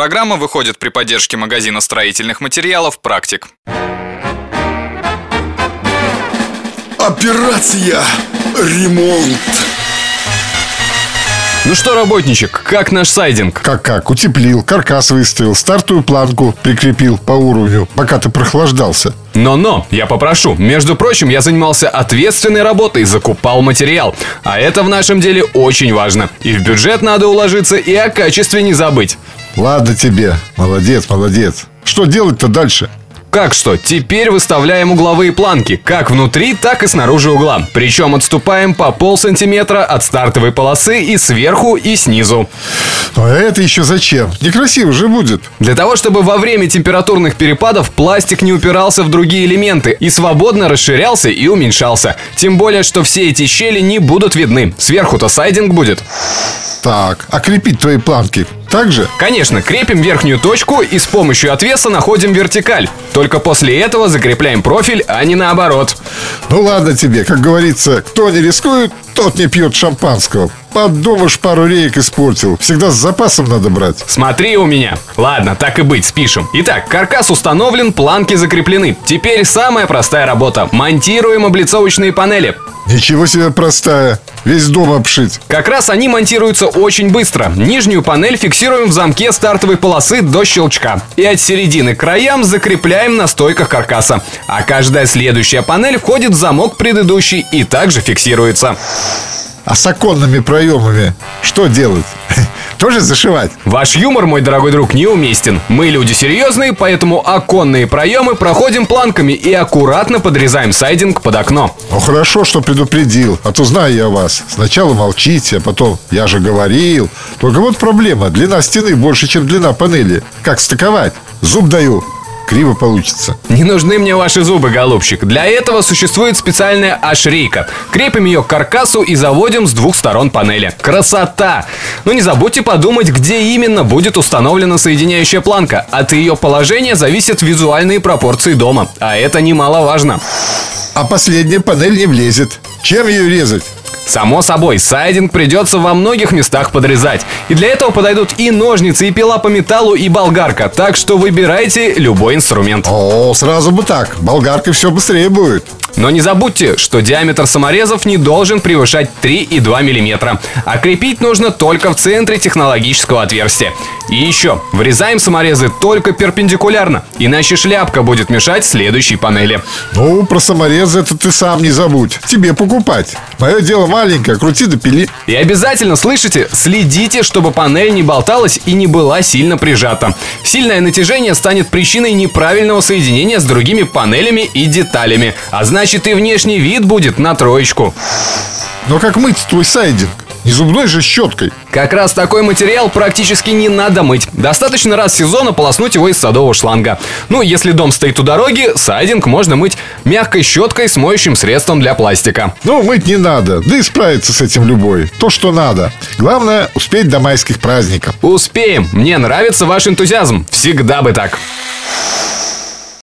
программа выходит при поддержке магазина строительных материалов «Практик». Операция «Ремонт». Ну что, работничек, как наш сайдинг? Как-как, утеплил, каркас выставил, стартовую планку прикрепил по уровню, пока ты прохлаждался. Но-но, я попрошу. Между прочим, я занимался ответственной работой, закупал материал. А это в нашем деле очень важно. И в бюджет надо уложиться, и о качестве не забыть. Ладно тебе, молодец, молодец. Что делать-то дальше? Как что? Теперь выставляем угловые планки, как внутри, так и снаружи угла. Причем отступаем по полсантиметра от стартовой полосы и сверху, и снизу. А это еще зачем? Некрасиво же будет. Для того, чтобы во время температурных перепадов пластик не упирался в другие элементы и свободно расширялся и уменьшался. Тем более, что все эти щели не будут видны. Сверху-то сайдинг будет. Так, а крепить твои планки так же? Конечно, крепим верхнюю точку и с помощью отвеса находим вертикаль. Только после этого закрепляем профиль, а не наоборот. Ну ладно тебе, как говорится, кто не рискует, тот не пьет шампанского. Подумаешь, пару реек испортил. Всегда с запасом надо брать. Смотри у меня. Ладно, так и быть, спишем. Итак, каркас установлен, планки закреплены. Теперь самая простая работа. Монтируем облицовочные панели. Ничего себе простая. Весь дом обшить. Как раз они монтируются очень быстро. Нижнюю панель фиксируем в замке стартовой полосы до щелчка. И от середины к краям закрепляем на стойках каркаса. А каждая следующая панель входит в замок предыдущий и также фиксируется. А с оконными проемами что делать? Тоже зашивать? Ваш юмор, мой дорогой друг, неуместен. Мы люди серьезные, поэтому оконные проемы проходим планками и аккуратно подрезаем сайдинг под окно. Ну хорошо, что предупредил, а то знаю я вас. Сначала молчите, а потом я же говорил. Только вот проблема, длина стены больше, чем длина панели. Как стыковать? Зуб даю криво получится. Не нужны мне ваши зубы, голубчик. Для этого существует специальная ошрейка. Крепим ее к каркасу и заводим с двух сторон панели. Красота! Но не забудьте подумать, где именно будет установлена соединяющая планка. От ее положения зависят визуальные пропорции дома. А это немаловажно. А последняя панель не влезет. Чем ее резать? Само собой, сайдинг придется во многих местах подрезать. И для этого подойдут и ножницы, и пила по металлу, и болгарка. Так что выбирайте любой инструмент. О, сразу бы так. Болгаркой все быстрее будет. Но не забудьте, что диаметр саморезов не должен превышать 3,2 мм. А крепить нужно только в центре технологического отверстия. И еще, врезаем саморезы только перпендикулярно, иначе шляпка будет мешать следующей панели. Ну, про саморезы это ты сам не забудь. Тебе покупать. Мое дело маленькое, крути да пили. И обязательно, слышите, следите, чтобы панель не болталась и не была сильно прижата. Сильное натяжение станет причиной неправильного соединения с другими панелями и деталями. А значит, Значит, и внешний вид будет на троечку. Но как мыть твой сайдинг? Не зубной же щеткой. Как раз такой материал практически не надо мыть. Достаточно раз в сезон ополоснуть его из садового шланга. Ну, если дом стоит у дороги, сайдинг можно мыть мягкой щеткой с моющим средством для пластика. Ну, мыть не надо. Да и справиться с этим любой. То, что надо. Главное, успеть до майских праздников. Успеем. Мне нравится ваш энтузиазм. Всегда бы так.